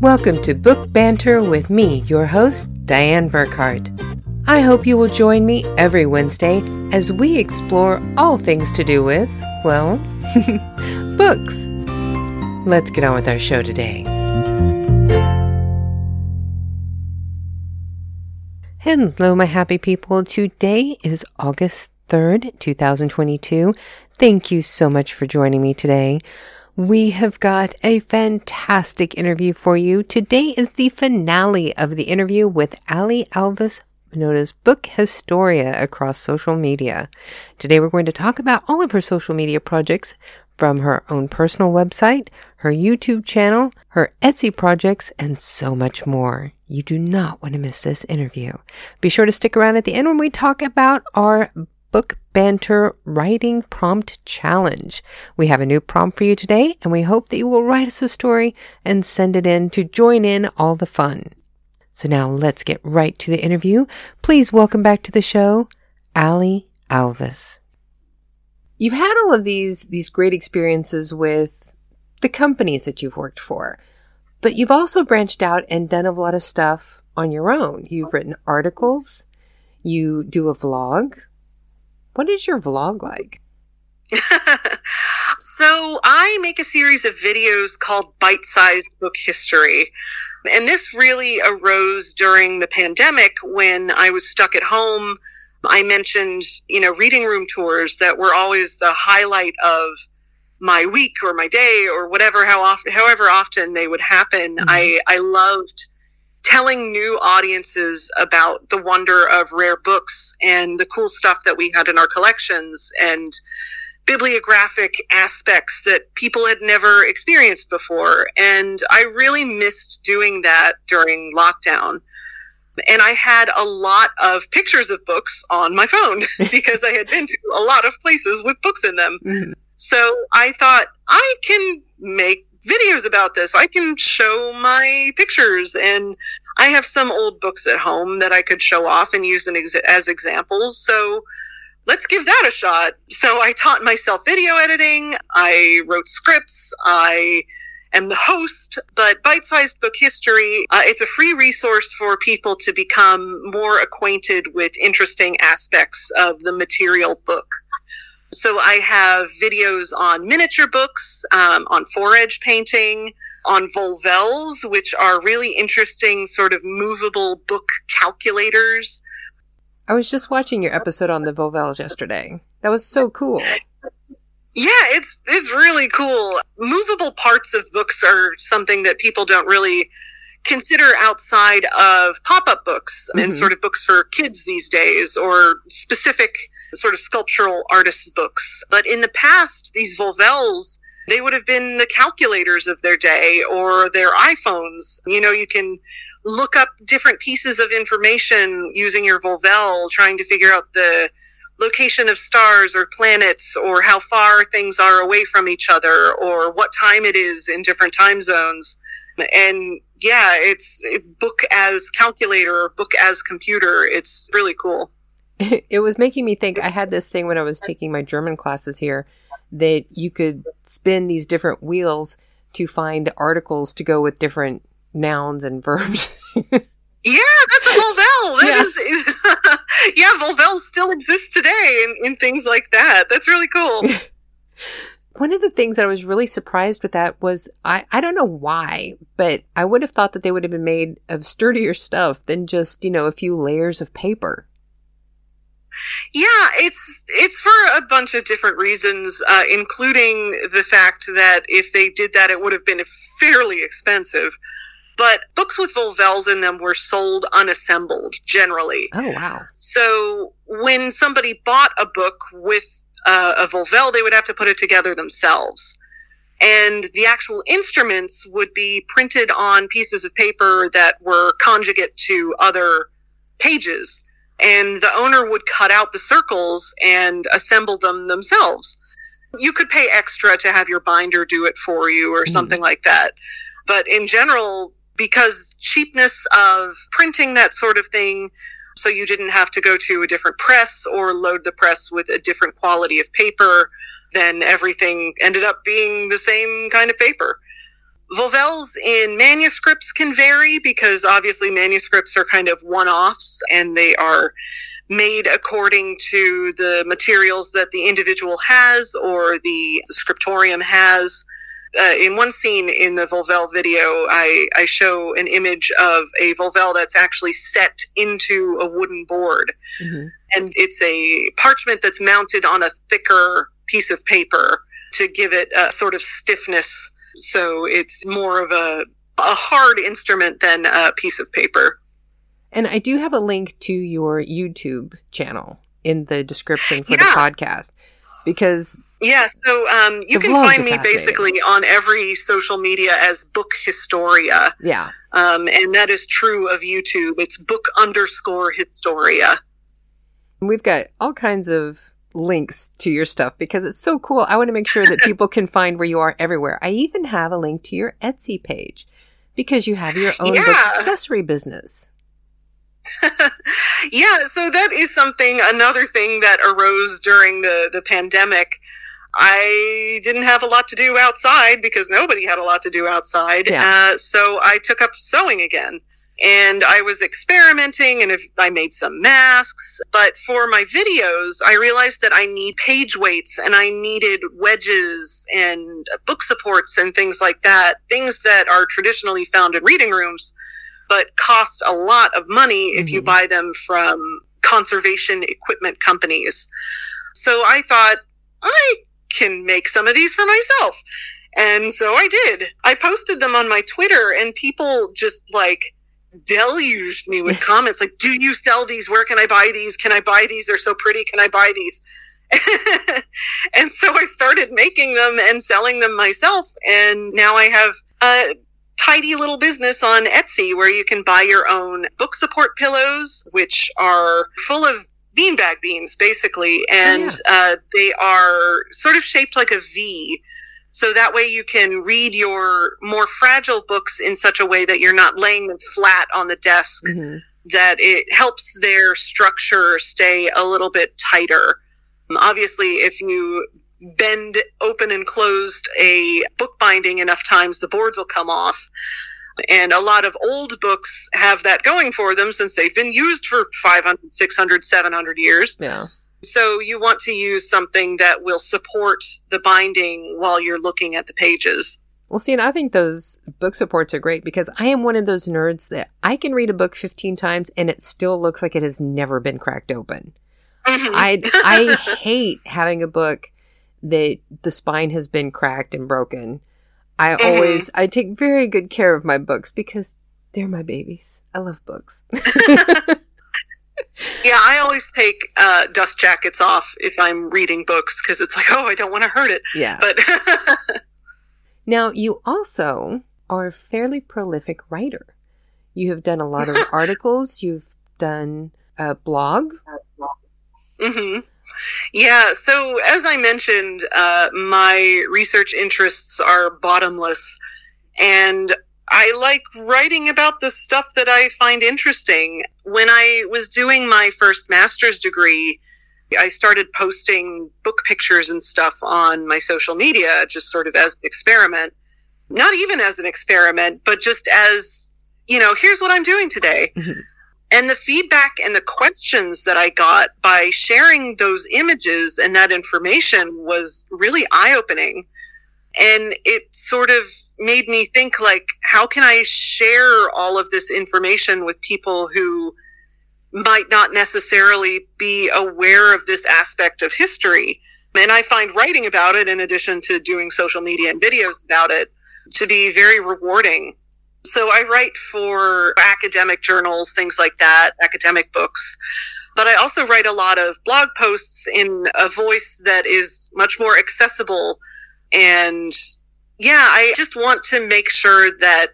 Welcome to Book Banter with me, your host, Dianne Burckhardt. I hope you will join me every Wednesday as we explore all things to do with, well, books. Let's get on with our show today. Hello, my happy people. Today is August 3rd, 2022. Thank you so much for joining me today. We have got a fantastic interview for you. Today is the finale of the interview with Allie Alvis, as Book Historia across social media. Today we're going to talk about all of her social media projects from her own personal website, her YouTube channel, her Etsy projects, and so much more. You do not want to miss this interview. Be sure to stick around at the end when we talk about our book banter writing prompt challenge. We have a new prompt for you today, and we hope that you will write us a story and send it in to join in all the fun. So now let's get right to the interview. Please welcome back to the show, Allie Alvis. You've had all of these these great experiences with the companies that you've worked for. But you've also branched out and done a lot of stuff on your own. You've written articles, you do a vlog. What is your vlog like? so, I make a series of videos called Bite Sized Book History. And this really arose during the pandemic when I was stuck at home. I mentioned, you know, reading room tours that were always the highlight of my week or my day or whatever how often however often they would happen mm-hmm. i i loved telling new audiences about the wonder of rare books and the cool stuff that we had in our collections and bibliographic aspects that people had never experienced before and i really missed doing that during lockdown and I had a lot of pictures of books on my phone because I had been to a lot of places with books in them. Mm-hmm. So I thought I can make videos about this. I can show my pictures and I have some old books at home that I could show off and use as examples. So let's give that a shot. So I taught myself video editing. I wrote scripts. I am the host, but Bite Sized Book History, uh, it's a free resource for people to become more acquainted with interesting aspects of the material book. So I have videos on miniature books, um, on foredge painting, on volvels, which are really interesting sort of movable book calculators. I was just watching your episode on the volvels yesterday. That was so cool. Yeah, it's it's really cool. Movable parts of books are something that people don't really consider outside of pop-up books mm-hmm. and sort of books for kids these days or specific sort of sculptural artists' books. But in the past, these volvels, they would have been the calculators of their day or their iPhones. You know, you can look up different pieces of information using your volvel, trying to figure out the location of stars or planets or how far things are away from each other or what time it is in different time zones. And yeah, it's book as calculator book as computer. It's really cool. it was making me think I had this thing when I was taking my German classes here that you could spin these different wheels to find articles to go with different nouns and verbs. yeah, that's a Volvel. That yeah. is, is yeah, Volvels still exist today in, in things like that. That's really cool. One of the things that I was really surprised with that was I, I don't know why, but I would have thought that they would have been made of sturdier stuff than just, you know, a few layers of paper. Yeah, it's it's for a bunch of different reasons, uh, including the fact that if they did that, it would have been fairly expensive. But books with volvels in them were sold unassembled generally. Oh wow! So when somebody bought a book with uh, a volvel, they would have to put it together themselves. And the actual instruments would be printed on pieces of paper that were conjugate to other pages and the owner would cut out the circles and assemble them themselves. You could pay extra to have your binder do it for you or mm. something like that. But in general, because cheapness of printing that sort of thing, so you didn't have to go to a different press or load the press with a different quality of paper, then everything ended up being the same kind of paper. Volvels in manuscripts can vary because obviously manuscripts are kind of one offs and they are made according to the materials that the individual has or the, the scriptorium has. Uh, in one scene in the Volvel video, I, I show an image of a Volvel that's actually set into a wooden board. Mm-hmm. And it's a parchment that's mounted on a thicker piece of paper to give it a sort of stiffness. So it's more of a, a hard instrument than a piece of paper. And I do have a link to your YouTube channel in the description for yeah. the podcast because yeah so um, you can find me basically on every social media as book historia. Yeah. Um, and that is true of youtube. It's book underscore historia. We've got all kinds of links to your stuff because it's so cool i want to make sure that people can find where you are everywhere i even have a link to your etsy page because you have your own yeah. accessory business yeah, so that is something, another thing that arose during the, the pandemic. I didn't have a lot to do outside because nobody had a lot to do outside. Yeah. Uh, so I took up sewing again. And I was experimenting and if I made some masks. But for my videos, I realized that I need page weights and I needed wedges and book supports and things like that. Things that are traditionally found in reading rooms but cost a lot of money if mm-hmm. you buy them from conservation equipment companies. So I thought, I can make some of these for myself. And so I did. I posted them on my Twitter and people just like deluged me with comments like, do you sell these? Where can I buy these? Can I buy these? They're so pretty. Can I buy these? and so I started making them and selling them myself. And now I have a tidy little business on Etsy where you can buy your own book support pillows, which are full of beanbag beans, basically, and oh, yeah. uh, they are sort of shaped like a V. So that way you can read your more fragile books in such a way that you're not laying them flat on the desk, mm-hmm. that it helps their structure stay a little bit tighter. Obviously, if you bend open and closed a book binding enough times, the boards will come off. And a lot of old books have that going for them since they've been used for 500, 600, 700 years. Yeah. So you want to use something that will support the binding while you're looking at the pages. Well, see, and I think those book supports are great because I am one of those nerds that I can read a book 15 times and it still looks like it has never been cracked open. Mm-hmm. I I hate having a book that the spine has been cracked and broken. I mm-hmm. always I take very good care of my books because they're my babies. I love books. yeah, I always take uh, dust jackets off if I'm reading books because it's like, oh, I don't want to hurt it. Yeah. But now you also are a fairly prolific writer. You have done a lot of articles. You've done a blog. Mm-hmm. Yeah, so as I mentioned, uh, my research interests are bottomless, and I like writing about the stuff that I find interesting. When I was doing my first master's degree, I started posting book pictures and stuff on my social media, just sort of as an experiment. Not even as an experiment, but just as, you know, here's what I'm doing today. Mm-hmm. And the feedback and the questions that I got by sharing those images and that information was really eye opening. And it sort of made me think like, how can I share all of this information with people who might not necessarily be aware of this aspect of history? And I find writing about it, in addition to doing social media and videos about it, to be very rewarding so I write for academic journals, things like that, academic books. But I also write a lot of blog posts in a voice that is much more accessible. And yeah, I just want to make sure that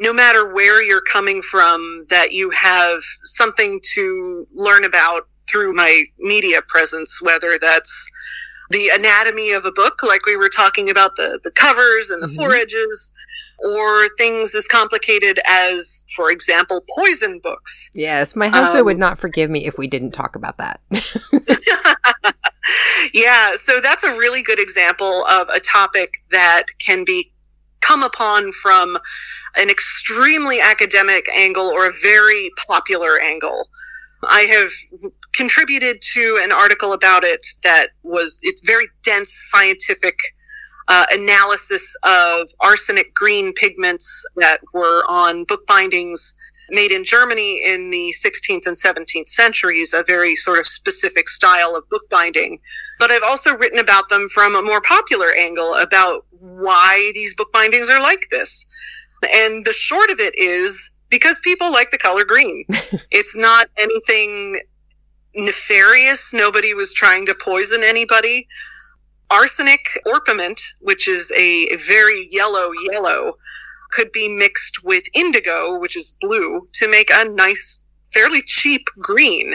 no matter where you're coming from, that you have something to learn about through my media presence, whether that's the anatomy of a book, like we were talking about the, the covers and the mm-hmm. or things as complicated as, for example, poison books. Yes, my husband um, would not forgive me if we didn't talk about that. yeah, so that's a really good example of a topic that can be come upon from an extremely academic angle or a very popular angle. I have contributed to an article about it that was it's very dense scientific uh, analysis of arsenic green pigments that were on bookbindings made in Germany in the 16th and 17th centuries, a very sort of specific style of bookbinding. But I've also written about them from a more popular angle about why these bookbindings are like this. And the short of it is because people like the color green. it's not anything nefarious. Nobody was trying to poison anybody. Arsenic orpiment, which is a, a very yellow yellow, could be mixed with indigo, which is blue, to make a nice, fairly cheap green.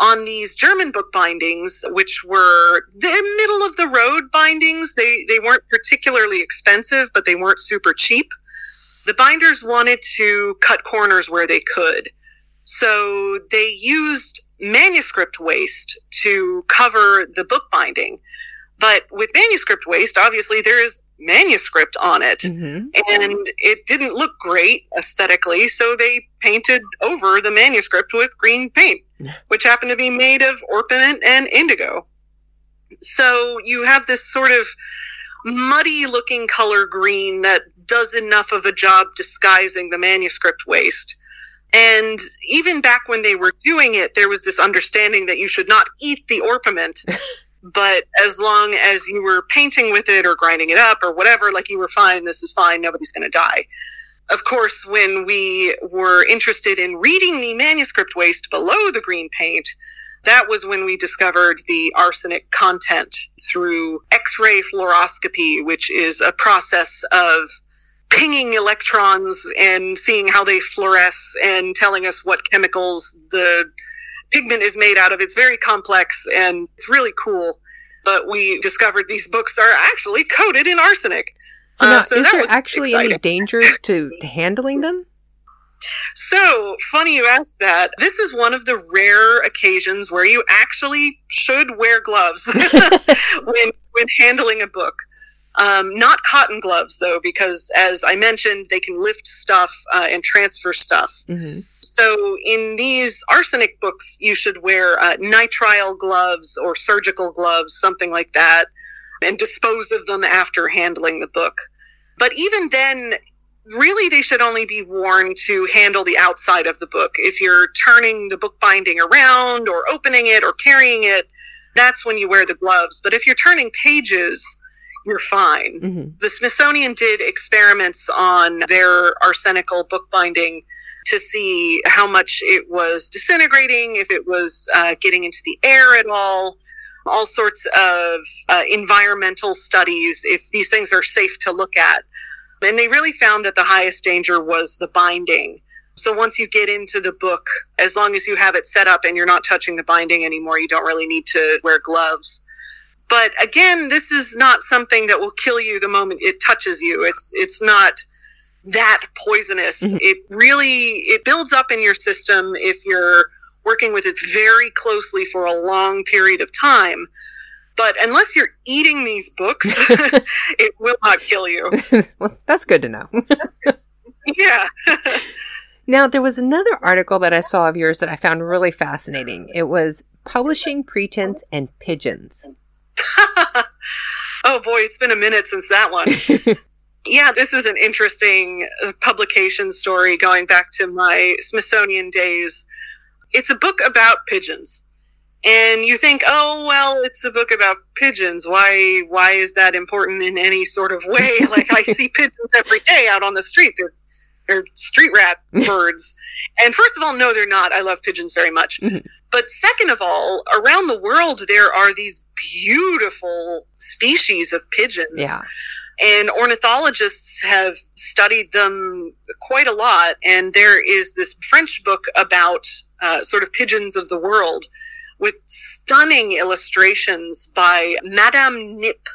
On these German book bindings, which were the middle of the road bindings, they, they weren't particularly expensive, but they weren't super cheap. The binders wanted to cut corners where they could. So they used manuscript waste to cover the book binding. But with manuscript waste, obviously there is manuscript on it. Mm-hmm. And it didn't look great aesthetically, so they painted over the manuscript with green paint, which happened to be made of orpiment and indigo. So you have this sort of muddy looking color green that does enough of a job disguising the manuscript waste. And even back when they were doing it, there was this understanding that you should not eat the orpiment. but as long as you were painting with it or grinding it up or whatever, like you were fine, this is fine, nobody's going to die. Of course, when we were interested in reading the manuscript waste below the green paint, that was when we discovered the arsenic content through X-ray fluoroscopy, which is a process of pinging electrons and seeing how they fluoresce and telling us what chemicals the pigment is made out of. It's very complex and it's really cool. But we discovered these books are actually coated in arsenic. So, now, uh, so is there actually exciting. any danger to, to handling them? So funny you asked that. This is one of the rare occasions where you actually should wear gloves when when handling a book. Um, not cotton gloves though, because as I mentioned, they can lift stuff uh, and transfer stuff. Mm-hmm. So in these arsenic books, you should wear uh, nitrile gloves or surgical gloves, something like that, and dispose of them after handling the book. But even then, really they should only be worn to handle the outside of the book. If you're turning the book binding around or opening it or carrying it, that's when you wear the gloves. But if you're turning pages, you're fine. Mm-hmm. The Smithsonian did experiments on their arsenical bookbinding to see how much it was disintegrating, if it was uh, getting into the air at all, all sorts of uh, environmental studies, if these things are safe to look at. And they really found that the highest danger was the binding. So once you get into the book, as long as you have it set up and you're not touching the binding anymore, you don't really need to wear gloves. But again, this is not something that will kill you the moment it touches you. It's, it's not that poisonous. Mm-hmm. It really, it builds up in your system if you're working with it very closely for a long period of time. But unless you're eating these books, it will not kill you. well, that's good to know. yeah. now, there was another article that I saw of yours that I found really fascinating. It was Publishing Pretense and Pigeons. Oh boy, it's been a minute since that one. yeah, this is an interesting uh, publication story going back to my Smithsonian days. It's a book about pigeons. And you think, oh well, it's a book about pigeons. Why why is that important in any sort of way? like I see pigeons every day out on the street. They're they're street rat birds. And first of all, no, they're not. I love pigeons very much. Mm-hmm. But second of all, around the world, there are these beautiful species of pigeons. Yeah. And ornithologists have studied them quite a lot. And there is this French book about uh, sort of pigeons of the world with stunning illustrations by Madame Knip,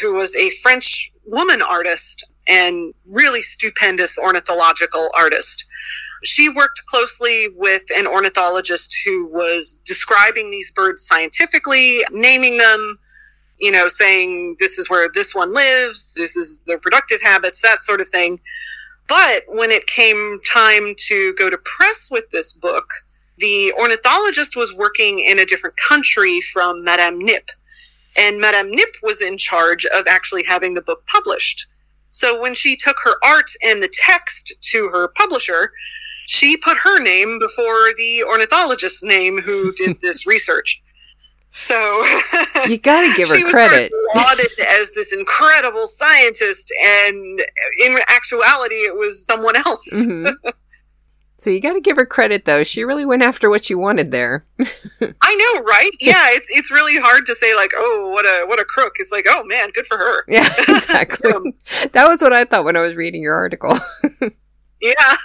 who was a French woman artist and really stupendous ornithological artist. She worked closely with an ornithologist who was describing these birds scientifically, naming them, you know, saying this is where this one lives, this is their productive habits, that sort of thing. But when it came time to go to press with this book, the ornithologist was working in a different country from Madame Knip. And Madame Knip was in charge of actually having the book published. So when she took her art and the text to her publisher, she put her name before the ornithologist's name who did this research. So you got to give her credit. lauded as this incredible scientist, and in actuality, it was someone else. Mm-hmm. So you got to give her credit, though. She really went after what she wanted there. I know, right? Yeah, it's it's really hard to say like, oh, what a what a crook. It's like, oh man, good for her. Yeah, exactly. um, that was what I thought when I was reading your article. yeah.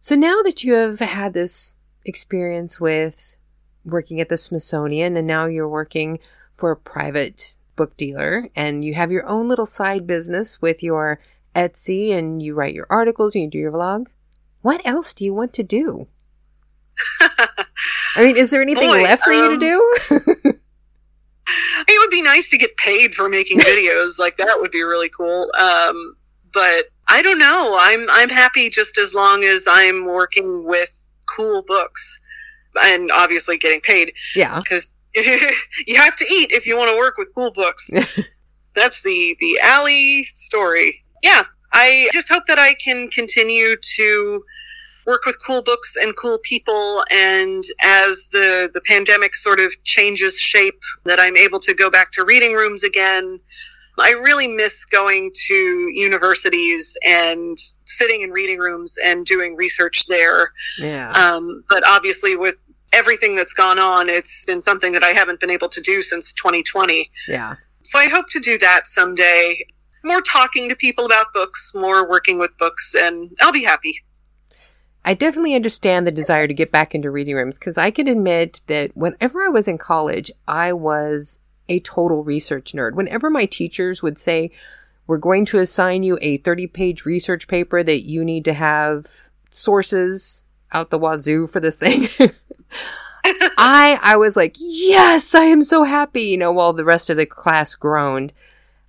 so now that you have had this experience with working at the Smithsonian, and now you're working for a private book dealer, and you have your own little side business with your Etsy, and you write your articles and you do your vlog. What else do you want to do? I mean, is there anything Boy, left for um, you to um, do? it would be nice to get paid for making videos. like that would be really cool. Um, but I don't know. I'm I'm happy just as long as I'm working with cool books and obviously getting paid. Yeah, because you have to eat if you want to work with cool books. That's the the Allie story. Yeah, I just hope that I can continue to work with cool books and cool people. And as the, the pandemic sort of changes shape, that I'm able to go back to reading rooms again. I really miss going to universities and sitting in reading rooms and doing research there. Yeah. Um, but obviously, with everything that's gone on, it's been something that I haven't been able to do since 2020. Yeah. So I hope to do that someday more talking to people about books, more working with books, and I'll be happy. I definitely understand the desire to get back into reading rooms because I can admit that whenever I was in college, I was a total research nerd. Whenever my teachers would say, We're going to assign you a 30 page research paper that you need to have sources out the wazoo for this thing. I I was like, yes, I am so happy, you know, while the rest of the class groaned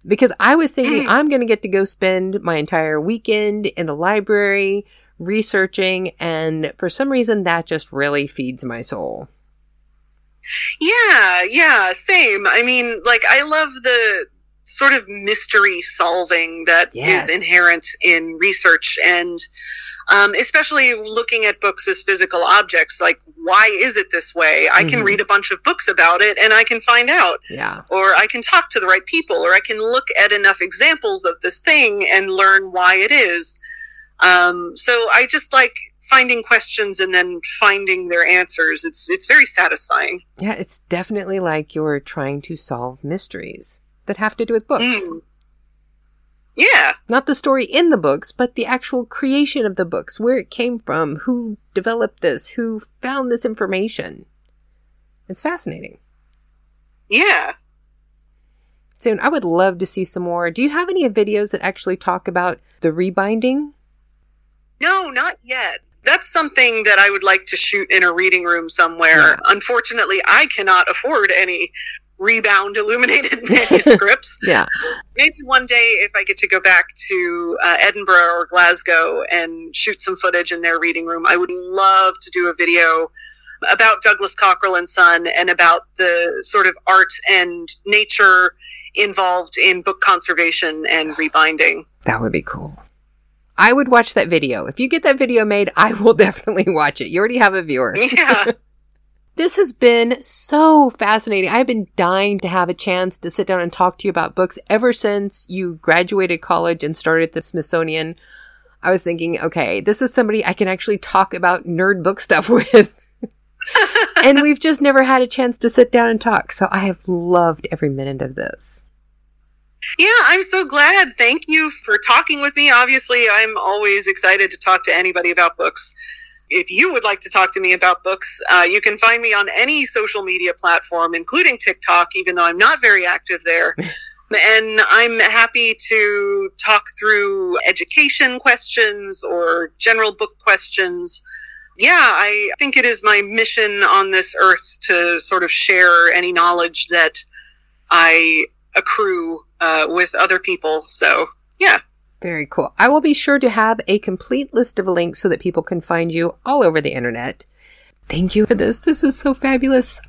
because I was thinking I'm going to get to go spend my entire weekend in the library researching. And for some reason, that just really feeds my soul. Yeah, yeah, same. I mean, like, I love the sort of mystery solving that yes. is inherent in research and um, especially looking at books as physical objects like why is it this way? I can mm-hmm. read a bunch of books about it and I can find out. Yeah. Or I can talk to the right people or I can look at enough examples of this thing and learn why it is. Um, so I just like finding questions and then finding their answers. It's it's very satisfying. Yeah, it's definitely like you're trying to solve mysteries that have to do with books. Mm. Yeah. Not the story in the books, but the actual creation of the books, where it came from, who developed this, who found this information. It's fascinating. Yeah. Soon, I would love to see some more. Do you have any videos that actually talk about the rebinding? No, not yet. That's something that I would like to shoot in a reading room somewhere. Yeah. Unfortunately, I cannot afford any rebound illuminated manuscripts. yeah. Maybe one day if I get to go back to uh, Edinburgh or Glasgow and shoot some footage in their reading room, I would love to do a video about Douglas Cockerell and Son and about the sort of art and nature involved in book conservation and rebinding. That would be cool. I would watch that video. If you get that video made, I will definitely watch it. You already have a viewer. Yeah. This has been so fascinating. I've been dying to have a chance to sit down and talk to you about books ever since you graduated college and started at the Smithsonian. I was thinking, okay, this is somebody I can actually talk about nerd book stuff with. and we've just never had a chance to sit down and talk. So I have loved every minute of this. Yeah, I'm so glad. Thank you for talking with me. Obviously, I'm always excited to talk to anybody about books if you would like to talk to me about books, uh, you can find me on any social media platform, including TikTok, even though I'm not very active there. and I'm happy to talk through education questions or general book questions. Yeah, I think it is my mission on this earth to sort of share any knowledge that I accrue uh, with other people. So, yeah. Very cool. I will be sure to have a complete list of links so that people can find you all over the internet. Thank you for this. This is so fabulous.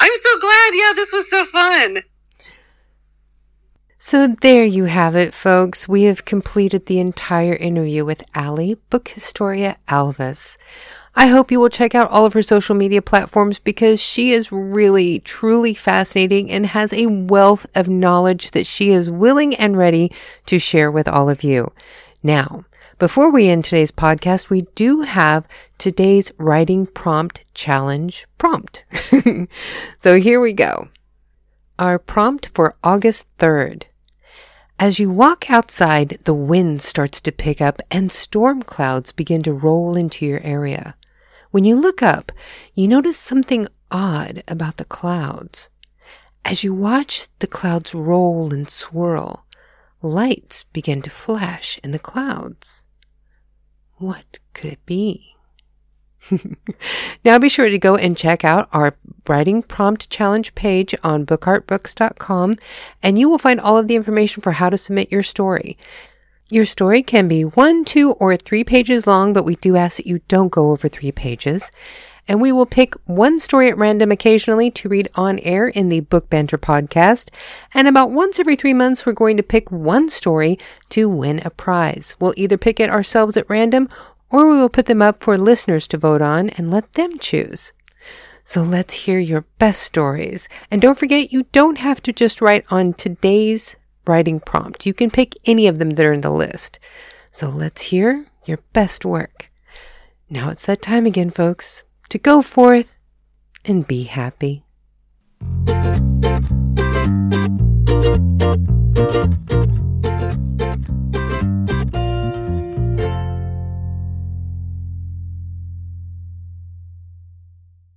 I'm so glad. Yeah, this was so fun. So there you have it, folks. We have completed the entire interview with Allie Book Historia Alvis. I hope you will check out all of her social media platforms because she is really, truly fascinating and has a wealth of knowledge that she is willing and ready to share with all of you. Now, before we end today's podcast, we do have today's writing prompt challenge prompt. so here we go. Our prompt for August 3rd. As you walk outside, the wind starts to pick up and storm clouds begin to roll into your area. When you look up, you notice something odd about the clouds. As you watch the clouds roll and swirl, lights begin to flash in the clouds. What could it be? now be sure to go and check out our writing prompt challenge page on burckhardtbooks.com and you will find all of the information for how to submit your story. Your story can be one, two, or three pages long, but we do ask that you don't go over three pages. And we will pick one story at random occasionally to read on air in the Book Banter podcast. And about once every three months, we're going to pick one story to win a prize. We'll either pick it ourselves at random or we will put them up for listeners to vote on and let them choose. So let's hear your best stories. And don't forget, you don't have to just write on today's writing prompt. You can pick any of them that are in the list. So let's hear your best work. Now it's that time again, folks, to go forth and be happy.